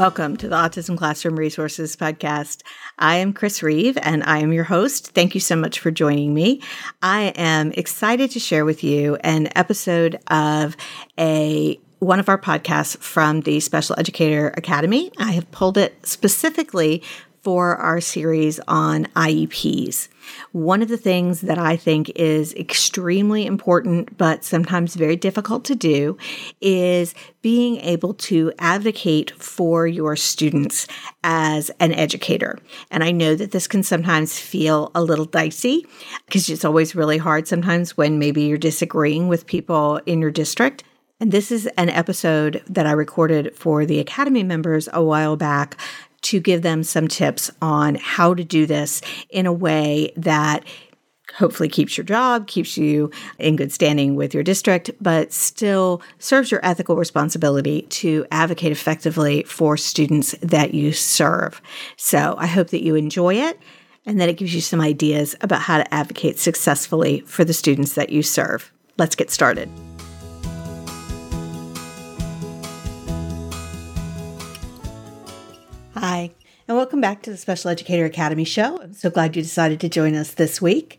Welcome to the Autism Classroom Resources Podcast. I am Chris Reeve and I am your host. Thank you so much for joining me. I am excited to share with you an episode of a one of our podcasts from the Special Educator Academy. I have pulled it specifically for our series on IEPs. One of the things that I think is extremely important, but sometimes very difficult to do, is being able to advocate for your students as an educator. And I know that this can sometimes feel a little dicey because it's always really hard sometimes when maybe you're disagreeing with people in your district. And this is an episode that I recorded for the Academy members a while back to give them some tips on how to do this in a way that hopefully keeps your job, keeps you in good standing with your district, but still serves your ethical responsibility to advocate effectively for students that you serve. So I hope that you enjoy it and that it gives you some ideas about how to advocate successfully for the students that you serve. Let's get started. Hi, and welcome back to the Special Educator Academy show. I'm so glad you decided to join us this week.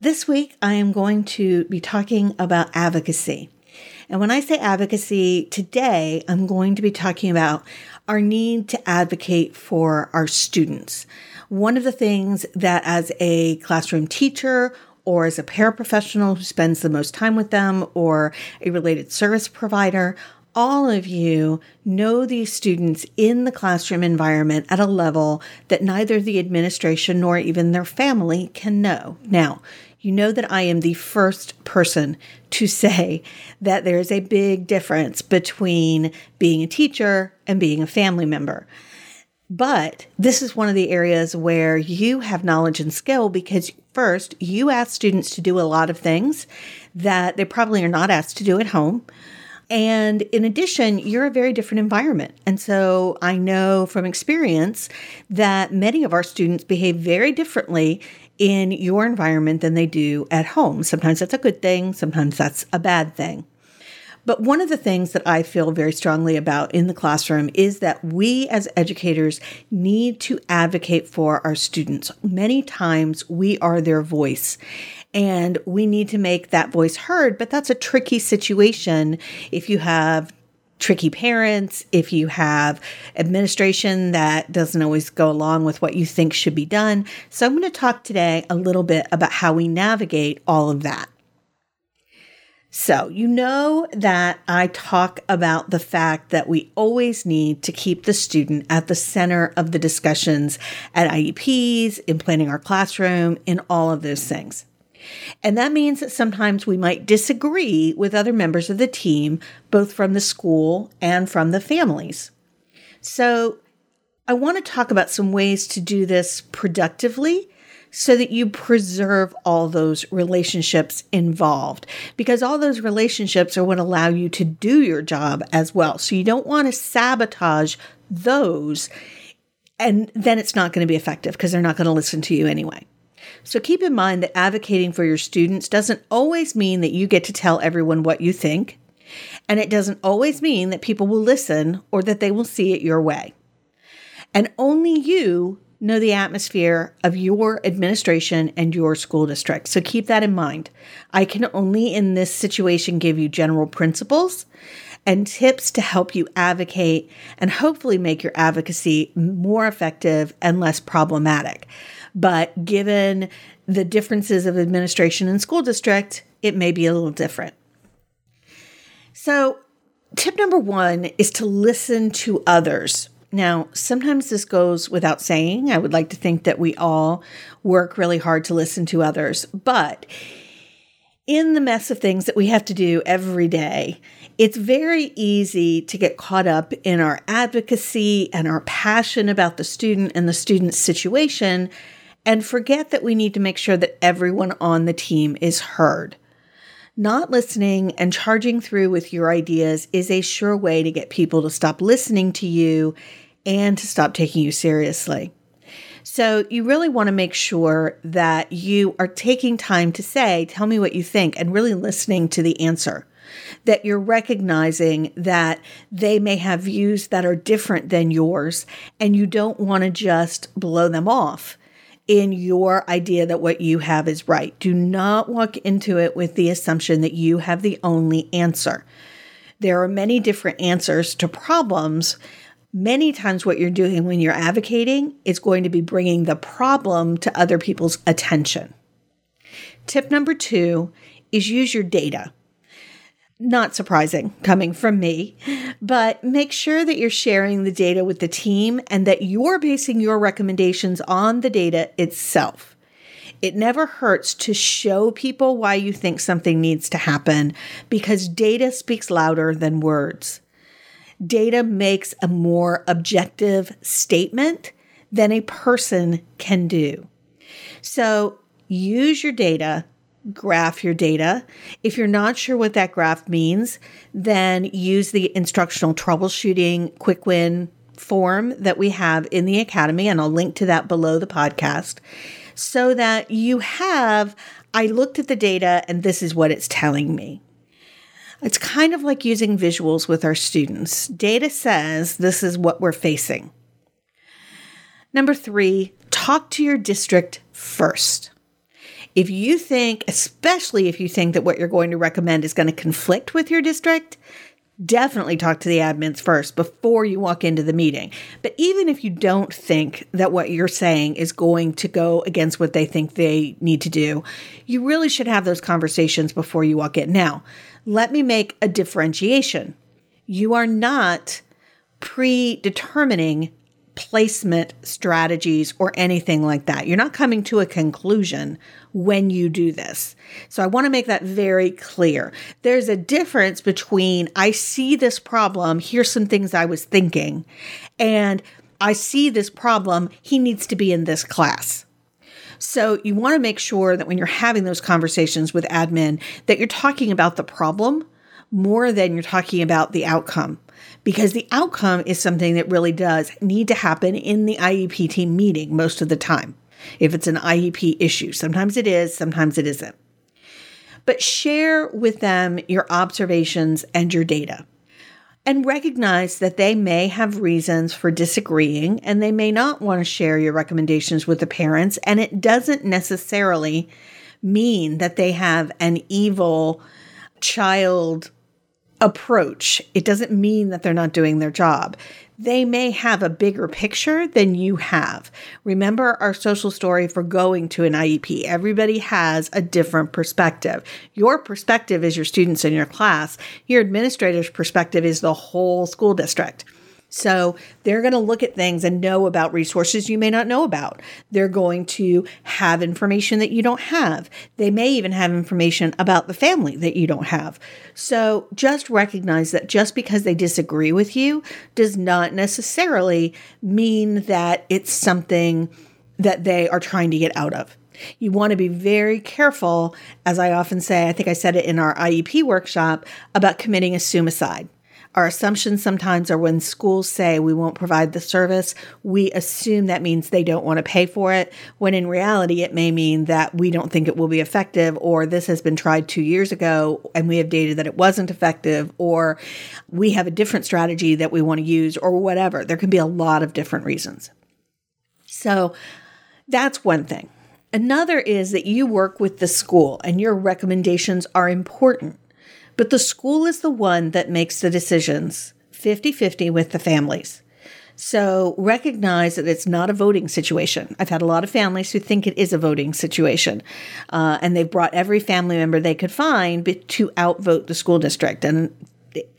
This week, I am going to be talking about advocacy. And when I say advocacy today, I'm going to be talking about our need to advocate for our students. One of the things that, as a classroom teacher or as a paraprofessional who spends the most time with them or a related service provider, all of you know these students in the classroom environment at a level that neither the administration nor even their family can know. Now, you know that I am the first person to say that there's a big difference between being a teacher and being a family member. But this is one of the areas where you have knowledge and skill because first, you ask students to do a lot of things that they probably are not asked to do at home. And in addition, you're a very different environment. And so I know from experience that many of our students behave very differently in your environment than they do at home. Sometimes that's a good thing, sometimes that's a bad thing. But one of the things that I feel very strongly about in the classroom is that we as educators need to advocate for our students. Many times we are their voice and we need to make that voice heard. But that's a tricky situation if you have tricky parents, if you have administration that doesn't always go along with what you think should be done. So, I'm going to talk today a little bit about how we navigate all of that. So, you know that I talk about the fact that we always need to keep the student at the center of the discussions at IEPs, in planning our classroom, in all of those things. And that means that sometimes we might disagree with other members of the team, both from the school and from the families. So, I want to talk about some ways to do this productively so that you preserve all those relationships involved because all those relationships are what allow you to do your job as well. So you don't want to sabotage those and then it's not going to be effective because they're not going to listen to you anyway. So keep in mind that advocating for your students doesn't always mean that you get to tell everyone what you think, and it doesn't always mean that people will listen or that they will see it your way. And only you know the atmosphere of your administration and your school district. So keep that in mind. I can only in this situation give you general principles and tips to help you advocate and hopefully make your advocacy more effective and less problematic. But given the differences of administration and school district, it may be a little different. So, tip number one is to listen to others. Now, sometimes this goes without saying. I would like to think that we all work really hard to listen to others, but in the mess of things that we have to do every day, it's very easy to get caught up in our advocacy and our passion about the student and the student's situation and forget that we need to make sure that everyone on the team is heard. Not listening and charging through with your ideas is a sure way to get people to stop listening to you and to stop taking you seriously. So, you really want to make sure that you are taking time to say, Tell me what you think, and really listening to the answer. That you're recognizing that they may have views that are different than yours, and you don't want to just blow them off in your idea that what you have is right. Do not walk into it with the assumption that you have the only answer. There are many different answers to problems. Many times, what you're doing when you're advocating is going to be bringing the problem to other people's attention. Tip number two is use your data not surprising coming from me, but make sure that you're sharing the data with the team and that you're basing your recommendations on the data itself. It never hurts to show people why you think something needs to happen because data speaks louder than words. Data makes a more objective statement than a person can do. So use your data graph your data. If you're not sure what that graph means, then use the instructional troubleshooting quick win form that we have in the Academy, and I'll link to that below the podcast so that you have. I looked at the data and this is what it's telling me. It's kind of like using visuals with our students. Data says this is what we're facing. Number three, talk to your district first. If you think, especially if you think that what you're going to recommend is going to conflict with your district, definitely talk to the admins first before you walk into the meeting. But even if you don't think that what you're saying is going to go against what they think they need to do, you really should have those conversations before you walk in. Now, let me make a differentiation. You are not predetermining placement strategies or anything like that. You're not coming to a conclusion when you do this. So I want to make that very clear. There's a difference between I see this problem, here's some things I was thinking, and I see this problem, he needs to be in this class. So you want to make sure that when you're having those conversations with admin that you're talking about the problem more than you're talking about the outcome because the outcome is something that really does need to happen in the IEP team meeting most of the time. If it's an IEP issue, sometimes it is, sometimes it isn't. But share with them your observations and your data. And recognize that they may have reasons for disagreeing and they may not want to share your recommendations with the parents. And it doesn't necessarily mean that they have an evil child approach. It doesn't mean that they're not doing their job. They may have a bigger picture than you have. Remember our social story for going to an IEP. Everybody has a different perspective. Your perspective is your students in your class, your administrator's perspective is the whole school district. So they're going to look at things and know about resources you may not know about. They're going to have information that you don't have. They may even have information about the family that you don't have. So just recognize that just because they disagree with you does not necessarily mean that it's something that they are trying to get out of. You want to be very careful, as I often say, I think I said it in our IEP workshop, about committing a suicide. Our assumptions sometimes are when schools say we won't provide the service, we assume that means they don't want to pay for it, when in reality, it may mean that we don't think it will be effective, or this has been tried two years ago and we have data that it wasn't effective, or we have a different strategy that we want to use, or whatever. There can be a lot of different reasons. So that's one thing. Another is that you work with the school and your recommendations are important. But the school is the one that makes the decisions 50 50 with the families. So recognize that it's not a voting situation. I've had a lot of families who think it is a voting situation, uh, and they've brought every family member they could find to outvote the school district. And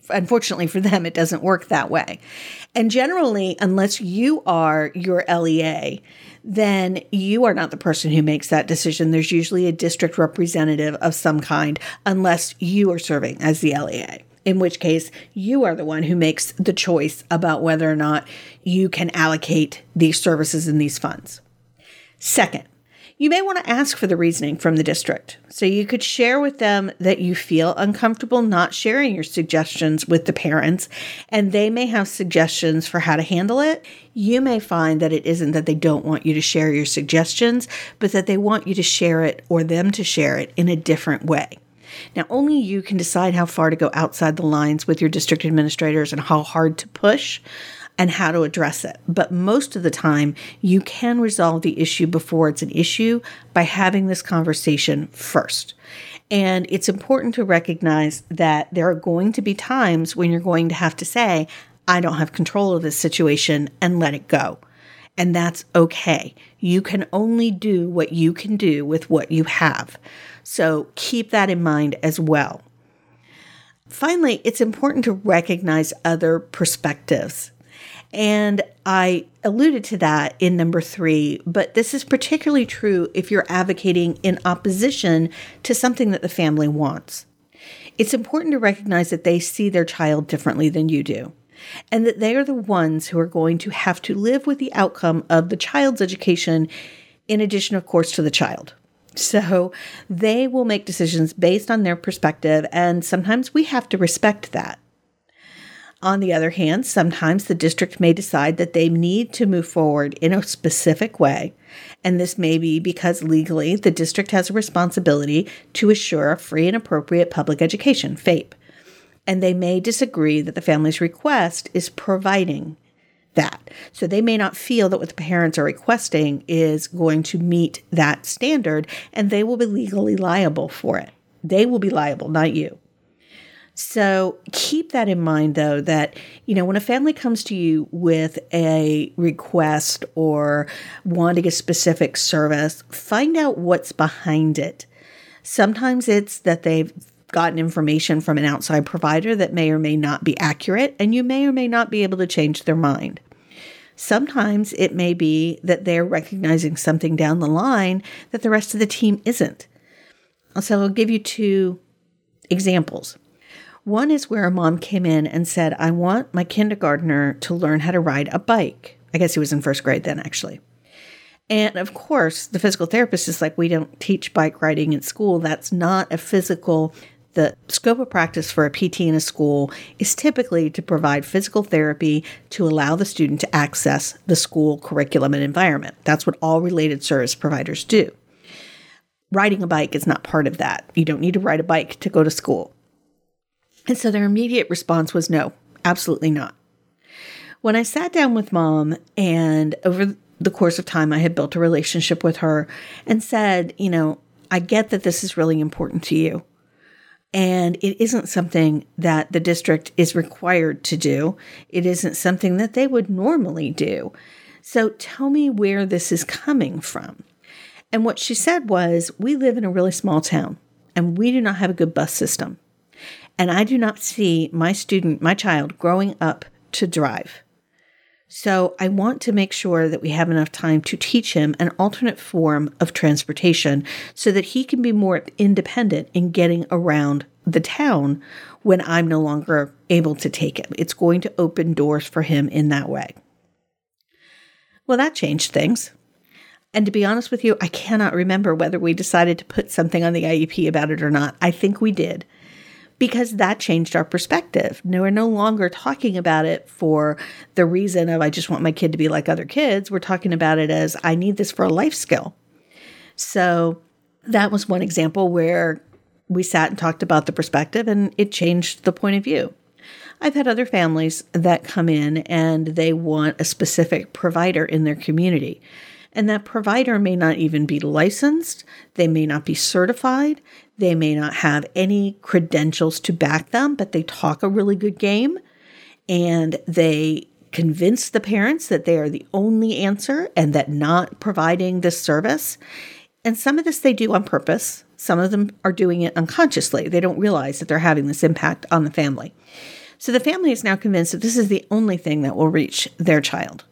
unfortunately for them, it doesn't work that way. And generally, unless you are your LEA, then you are not the person who makes that decision. There's usually a district representative of some kind, unless you are serving as the LEA, in which case you are the one who makes the choice about whether or not you can allocate these services and these funds. Second, you may want to ask for the reasoning from the district. So you could share with them that you feel uncomfortable not sharing your suggestions with the parents, and they may have suggestions for how to handle it. You may find that it isn't that they don't want you to share your suggestions, but that they want you to share it or them to share it in a different way. Now, only you can decide how far to go outside the lines with your district administrators and how hard to push and how to address it. But most of the time, you can resolve the issue before it's an issue by having this conversation first. And it's important to recognize that there are going to be times when you're going to have to say, I don't have control of this situation and let it go. And that's okay. You can only do what you can do with what you have. So keep that in mind as well. Finally, it's important to recognize other perspectives. And I alluded to that in number three, but this is particularly true if you're advocating in opposition to something that the family wants. It's important to recognize that they see their child differently than you do, and that they are the ones who are going to have to live with the outcome of the child's education, in addition, of course, to the child. So they will make decisions based on their perspective, and sometimes we have to respect that. On the other hand, sometimes the district may decide that they need to move forward in a specific way, and this may be because legally the district has a responsibility to assure a free and appropriate public education, FAPE. And they may disagree that the family's request is providing that. So they may not feel that what the parents are requesting is going to meet that standard, and they will be legally liable for it. They will be liable, not you. So keep that in mind, though, that, you know, when a family comes to you with a request or wanting a specific service, find out what's behind it. Sometimes it's that they've gotten information from an outside provider that may or may not be accurate, and you may or may not be able to change their mind. Sometimes it may be that they're recognizing something down the line that the rest of the team isn't. So I'll give you two examples. One is where a mom came in and said, I want my kindergartner to learn how to ride a bike. I guess he was in first grade then, actually. And of course, the physical therapist is like, we don't teach bike riding in school. That's not a physical. The scope of practice for a PT in a school is typically to provide physical therapy to allow the student to access the school curriculum and environment. That's what all related service providers do. Riding a bike is not part of that. You don't need to ride a bike to go to school. And so their immediate response was no, absolutely not. When I sat down with mom and over the course of time, I had built a relationship with her and said, you know, I get that this is really important to you. And it isn't something that the district is required to do. It isn't something that they would normally do. So tell me where this is coming from. And what she said was, We live in a really small town and we do not have a good bus system. And I do not see my student, my child, growing up to drive. So I want to make sure that we have enough time to teach him an alternate form of transportation so that he can be more independent in getting around the town when I'm no longer able to take him. It's going to open doors for him in that way. Well, that changed things. And to be honest with you, I cannot remember whether we decided to put something on the IEP about it or not. I think we did because that changed our perspective. Now we're no longer talking about it for the reason of I just want my kid to be like other kids. We're talking about it as I need this for a life skill. So that was one example where we sat and talked about the perspective and it changed the point of view. I've had other families that come in and they want a specific provider in their community. And that provider may not even be licensed, they may not be certified, they may not have any credentials to back them, but they talk a really good game and they convince the parents that they are the only answer and that not providing this service. And some of this they do on purpose. Some of them are doing it unconsciously. They don't realize that they're having this impact on the family. So the family is now convinced that this is the only thing that will reach their child.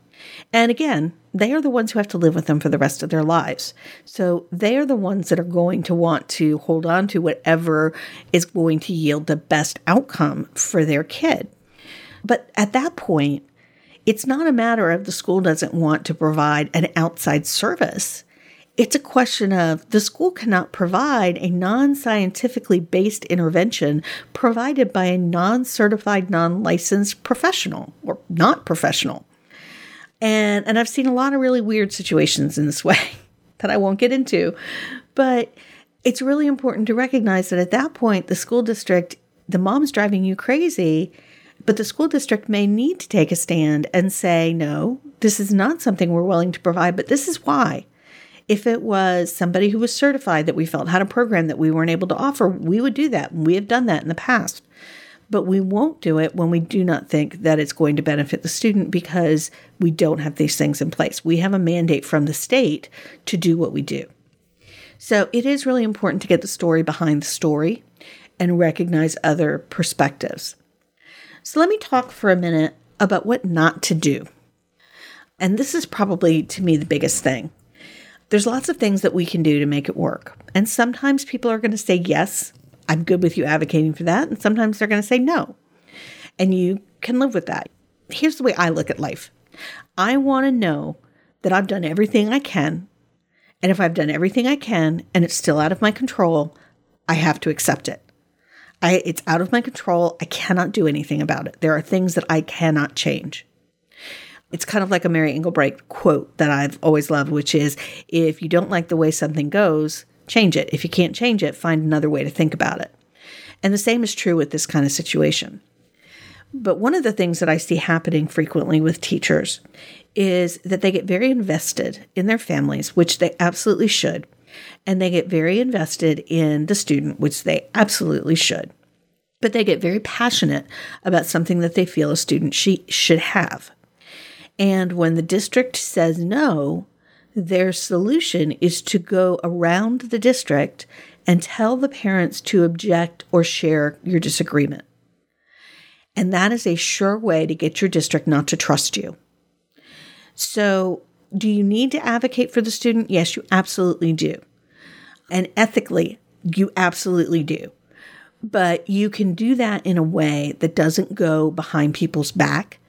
And again, they are the ones who have to live with them for the rest of their lives. So they are the ones that are going to want to hold on to whatever is going to yield the best outcome for their kid. But at that point, it's not a matter of the school doesn't want to provide an outside service. It's a question of the school cannot provide a non scientifically based intervention provided by a non certified, non licensed professional or not professional. And, and I've seen a lot of really weird situations in this way that I won't get into. But it's really important to recognize that at that point, the school district, the mom's driving you crazy but the school district may need to take a stand and say, no, this is not something we're willing to provide, but this is why. If it was somebody who was certified that we felt had a program that we weren't able to offer, we would do that. We have done that in the past. But we won't do it when we do not think that it's going to benefit the student because we don't have these things in place. We have a mandate from the state to do what we do. So it is really important to get the story behind the story and recognize other perspectives. So let me talk for a minute about what not to do. And this is probably to me the biggest thing. There's lots of things that we can do to make it work. And sometimes people are going to say, yes, I'm good with you advocating for that. And sometimes they're going to say no. And you can live with that. Here's the way I look at life I want to know that I've done everything I can. And if I've done everything I can and it's still out of my control, I have to accept it. I, it's out of my control. I cannot do anything about it. There are things that I cannot change. It's kind of like a Mary Engelbreit quote that I've always loved, which is if you don't like the way something goes, change it. If you can't change it, find another way to think about it. And the same is true with this kind of situation. But one of the things that I see happening frequently with teachers is that they get very invested in their families, which they absolutely should and they get very invested in the student, which they absolutely should. But they get very passionate about something that they feel a student she should have. And when the district says no, their solution is to go around the district and tell the parents to object or share your disagreement. And that is a sure way to get your district not to trust you. So, do you need to advocate for the student? Yes, you absolutely do. And ethically, you absolutely do. But you can do that in a way that doesn't go behind people's back.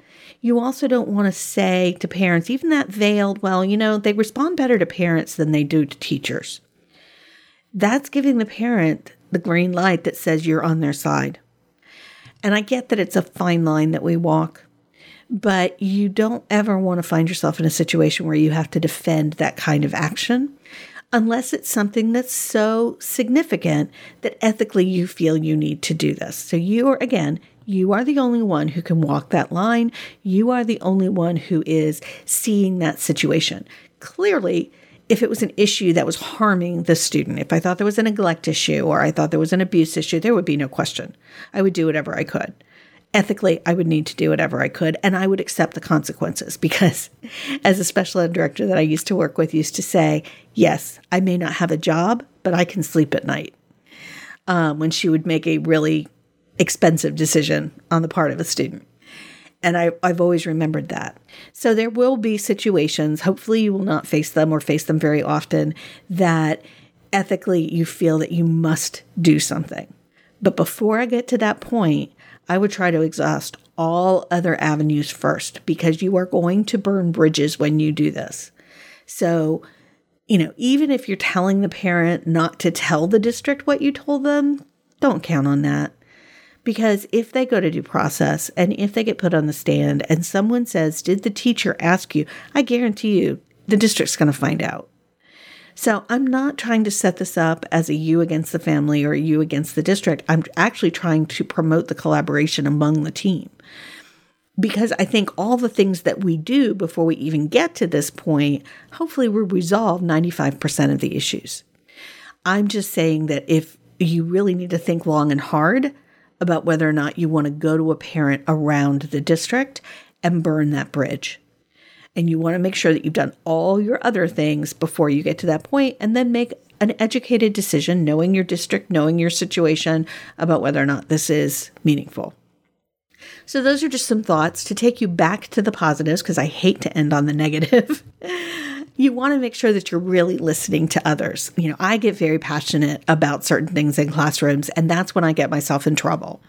You also don't want to say to parents, even that veiled, well, you know, they respond better to parents than they do to teachers. That's giving the parent the green light that says you're on their side. And I get that it's a fine line that we walk, but you don't ever want to find yourself in a situation where you have to defend that kind of action unless it's something that's so significant that ethically you feel you need to do this. So you are, again, you are the only one who can walk that line. You are the only one who is seeing that situation. Clearly, if it was an issue that was harming the student, if I thought there was a neglect issue or I thought there was an abuse issue, there would be no question. I would do whatever I could ethically, I would need to do whatever I could and I would accept the consequences because, as a special ed director that I used to work with used to say, yes, I may not have a job, but I can sleep at night. Um, when she would make a really expensive decision on the part of a student. And I, I've always remembered that. So there will be situations, hopefully, you will not face them or face them very often, that ethically you feel that you must do something. But before I get to that point, I would try to exhaust all other avenues first because you are going to burn bridges when you do this. So, you know, even if you're telling the parent not to tell the district what you told them, don't count on that. Because if they go to due process and if they get put on the stand and someone says, Did the teacher ask you? I guarantee you the district's going to find out. So I'm not trying to set this up as a you against the family or you against the district. I'm actually trying to promote the collaboration among the team. Because I think all the things that we do before we even get to this point, hopefully we resolve 95% of the issues. I'm just saying that if you really need to think long and hard about whether or not you want to go to a parent around the district and burn that bridge. And you want to make sure that you've done all your other things before you get to that point and then make an educated decision, knowing your district, knowing your situation about whether or not this is meaningful. So, those are just some thoughts to take you back to the positives because I hate to end on the negative. you want to make sure that you're really listening to others. You know, I get very passionate about certain things in classrooms, and that's when I get myself in trouble.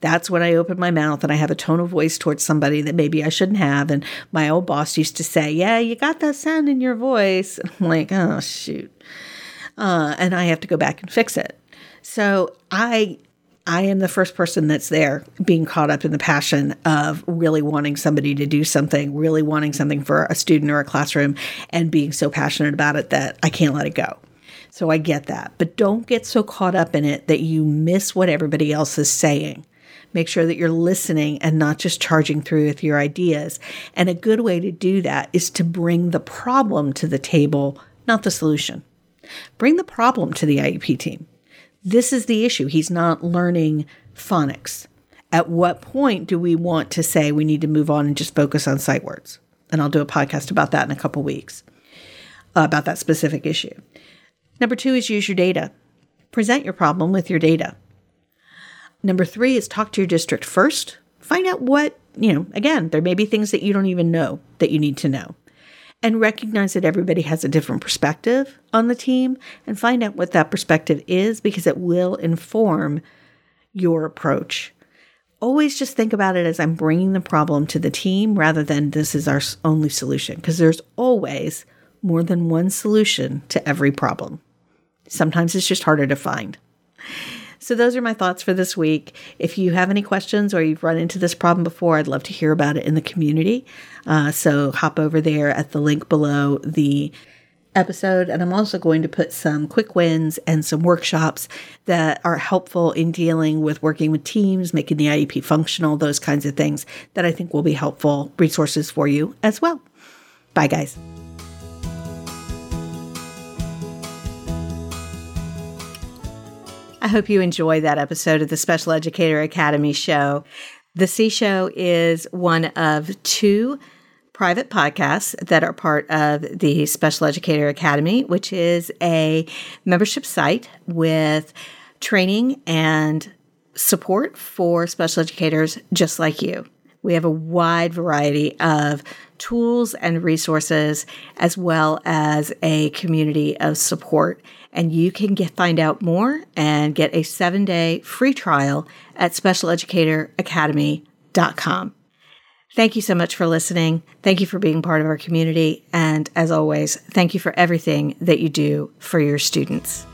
That's when I open my mouth and I have a tone of voice towards somebody that maybe I shouldn't have. And my old boss used to say, Yeah, you got that sound in your voice. I'm like, Oh, shoot. Uh, and I have to go back and fix it. So I I am the first person that's there being caught up in the passion of really wanting somebody to do something, really wanting something for a student or a classroom, and being so passionate about it that I can't let it go. So I get that. But don't get so caught up in it that you miss what everybody else is saying. Make sure that you're listening and not just charging through with your ideas. And a good way to do that is to bring the problem to the table, not the solution. Bring the problem to the IEP team. This is the issue. He's not learning phonics. At what point do we want to say we need to move on and just focus on sight words? And I'll do a podcast about that in a couple weeks uh, about that specific issue. Number two is use your data. Present your problem with your data. Number three is talk to your district first. Find out what, you know, again, there may be things that you don't even know that you need to know and recognize that everybody has a different perspective on the team and find out what that perspective is because it will inform your approach. Always just think about it as I'm bringing the problem to the team rather than this is our only solution because there's always more than one solution to every problem. Sometimes it's just harder to find. So, those are my thoughts for this week. If you have any questions or you've run into this problem before, I'd love to hear about it in the community. Uh, so, hop over there at the link below the episode. And I'm also going to put some quick wins and some workshops that are helpful in dealing with working with teams, making the IEP functional, those kinds of things that I think will be helpful resources for you as well. Bye, guys. I hope you enjoy that episode of the Special Educator Academy show. The SEA Show is one of two private podcasts that are part of the Special Educator Academy, which is a membership site with training and support for special educators just like you. We have a wide variety of tools and resources, as well as a community of support and you can get find out more and get a seven day free trial at specialeducatoracademy.com. Thank you so much for listening. Thank you for being part of our community. And as always, thank you for everything that you do for your students.